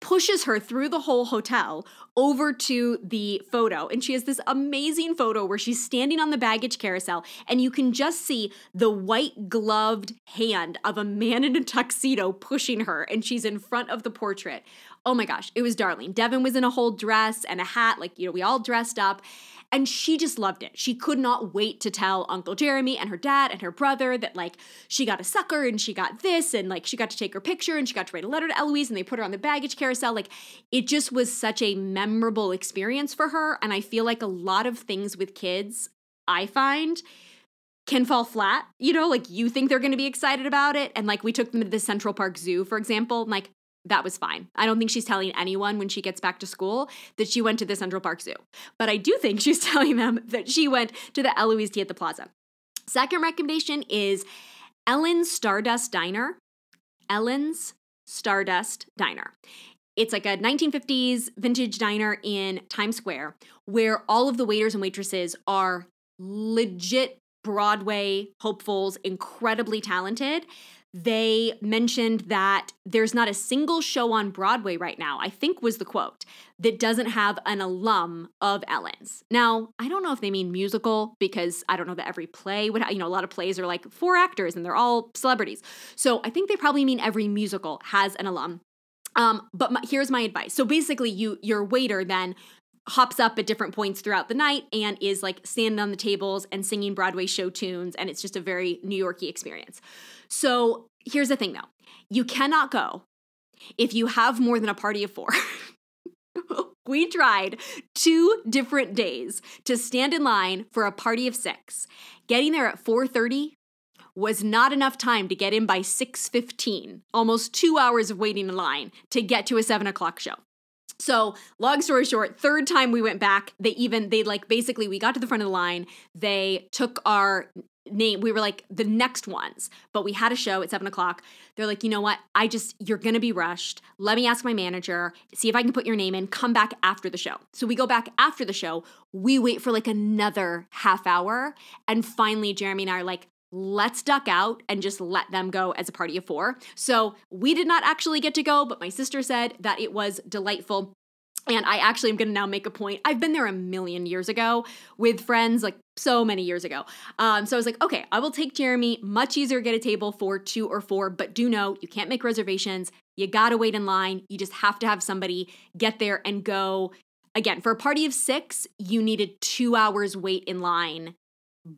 pushes her through the whole hotel over to the photo. And she has this amazing photo where she's standing on the baggage carousel, and you can just see the white gloved hand of a man in a tuxedo pushing her, and she's in front of the portrait. Oh my gosh, it was darling. Devin was in a whole dress and a hat, like, you know, we all dressed up. And she just loved it. She could not wait to tell Uncle Jeremy and her dad and her brother that, like, she got a sucker and she got this, and like, she got to take her picture and she got to write a letter to Eloise and they put her on the baggage carousel. Like, it just was such a memorable experience for her. And I feel like a lot of things with kids, I find, can fall flat. You know, like you think they're going to be excited about it. And like we took them to the Central Park Zoo, for example. Like, that was fine. I don't think she's telling anyone when she gets back to school that she went to the Central Park Zoo. But I do think [laughs] she's telling them that she went to the Eloise Tea at the Plaza. Second recommendation is Ellen's Stardust Diner. Ellen's Stardust Diner. It's like a 1950s vintage diner in Times Square where all of the waiters and waitresses are legit Broadway hopefuls, incredibly talented they mentioned that there's not a single show on Broadway right now, I think was the quote, that doesn't have an alum of Ellen's. Now, I don't know if they mean musical because I don't know that every play would, have, you know, a lot of plays are like four actors and they're all celebrities. So I think they probably mean every musical has an alum. Um, but my, here's my advice. So basically, you your waiter then hops up at different points throughout the night and is like standing on the tables and singing Broadway show tunes. And it's just a very New Yorky experience. So here's the thing though you cannot go if you have more than a party of four. [laughs] we tried two different days to stand in line for a party of six. Getting there at 4:30 was not enough time to get in by 6:15. Almost two hours of waiting in line to get to a seven o'clock show. So, long story short, third time we went back, they even, they like basically, we got to the front of the line. They took our name. We were like the next ones, but we had a show at seven o'clock. They're like, you know what? I just, you're to be rushed. Let me ask my manager, see if I can put your name in, come back after the show. So we go back after the show. We wait for like another half hour. And finally, Jeremy and I are like, let's duck out and just let them go as a party of four. So we did not actually get to go, but my sister said that it was delightful. And I actually am going to now make a point. I've been there a million years ago with friends, like so many years ago. Um, so I was like, okay, I will take Jeremy. Much easier get a table for two or four, but do know you can't make reservations. You got to wait in line. You just have to have somebody get there and go. Again, for a party of six, you needed two hours wait in line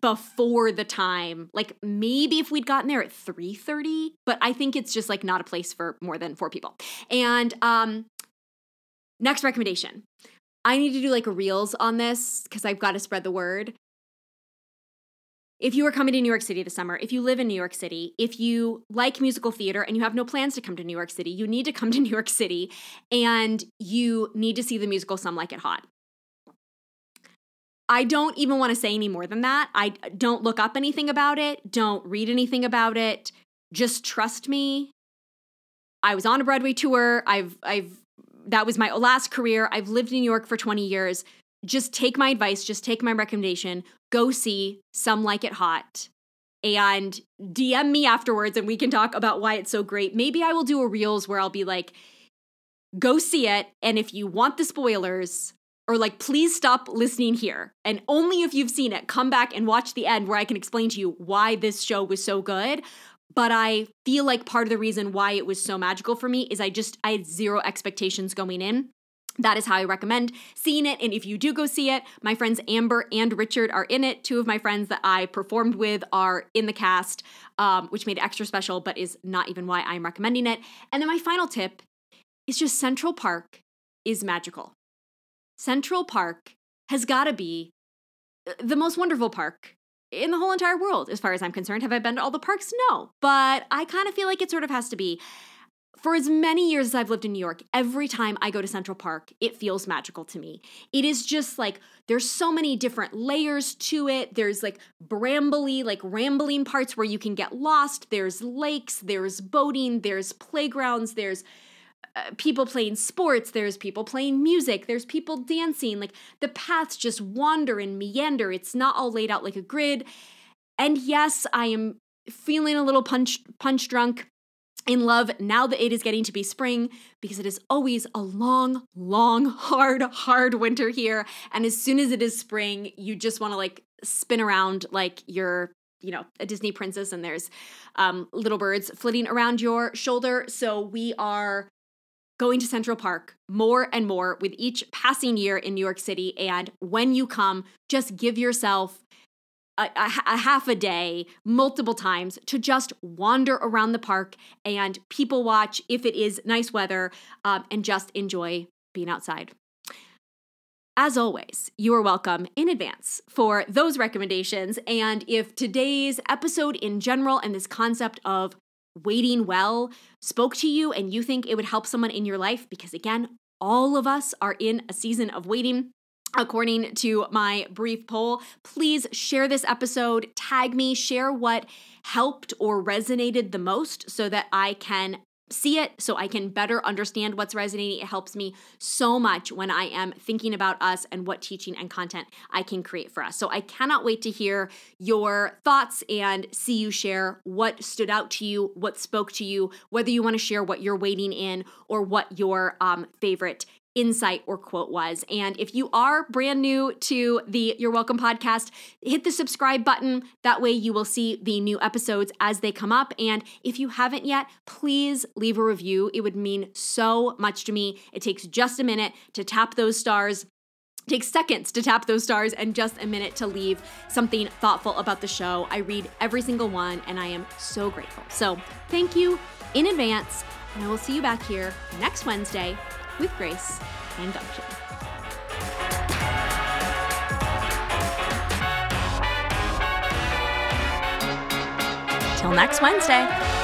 before the time like maybe if we'd gotten there at 3.30 but i think it's just like not a place for more than four people and um next recommendation i need to do like reels on this because i've got to spread the word if you are coming to New York City this summer, if you live in New York City, if you like musical theater and you have no plans to come to New York City, you need to come to [laughs] New York City and you need to see the musical Some Like It Hot. I don't even want to say any more than that. I don't look up anything about it, don't read anything about it. Just trust me. I was on a Broadway tour. I've I've that was my last career. I've lived in New York for 20 years. Just take my advice, just take my recommendation. Go see Some Like It Hot and DM me afterwards and we can talk about why it's so great. Maybe I will do a reels where I'll be like go see it and if you want the spoilers, or like please stop listening here and only if you've seen it come back and watch the end where i can explain to you why this show was so good but i feel like part of the reason why it was so magical for me is i just i had zero expectations going in that is how I recommend seeing it. And if you do go see it, my friends Amber and Richard are in it. Two of my friends that I performed with are in the cast, um, which made it extra special, but is not even why I'm recommending it. And then my final tip is just Central Park is magical. Central Park has got to be uh, the most wonderful park in the whole entire world, as far as I'm concerned. Have I been to all the parks? No. But I kind of feel like it sort of has to be. For as many years as I've lived in New York, every time I go to Central Park, it feels magical to me. It is just like there's so many different layers to it. There's like brambly, like rambling parts where you can get lost. There's lakes, there's boating, there's playgrounds, there's uh, people playing sports, there's people playing music, there's people dancing. Like the paths just wander and meander. It's not all laid out like a grid. And yes, I am feeling a little punch punch drunk in love now that it is getting to be spring because it is always a long, long, hard, hard winter here. And as soon as it is spring, you just want to like spin around like you're you know a disney princess and there's um, little birds flitting around your shoulder so we are going to Central Park more and more with each passing year in New York City. And when you come, just give yourself a, a, a, half a day, multiple times to just wander around the park and people watch if it is nice weather um, and just enjoy being outside. As always, you are welcome in advance for those recommendations. And if today's episode in general and this concept of waiting well spoke to you and you think it would help someone in your life, because again, all of us are in a season of waiting. According to my brief poll, please share this episode, tag me, share what helped or resonated the most so that I can see it so I can better understand what's resonating. It helps me so much when I am thinking about us and what teaching and content I can create for us. So I cannot wait to hear your thoughts and see you share what stood out to you, what spoke to you, whether you want to share what you're waiting in or what your um, favorite insight or quote was. And if you are brand new to the You're Welcome podcast, hit the subscribe button. That way you will see the new episodes as they come up. And if you haven't yet, please leave a review. It would mean so much to me. It takes just a minute to tap those stars takes seconds to tap those stars and just a minute to leave something thoughtful about the show. I read every single one and I am so grateful. So, thank you in advance, and I will see you back here next Wednesday with grace and gumption. Till next Wednesday.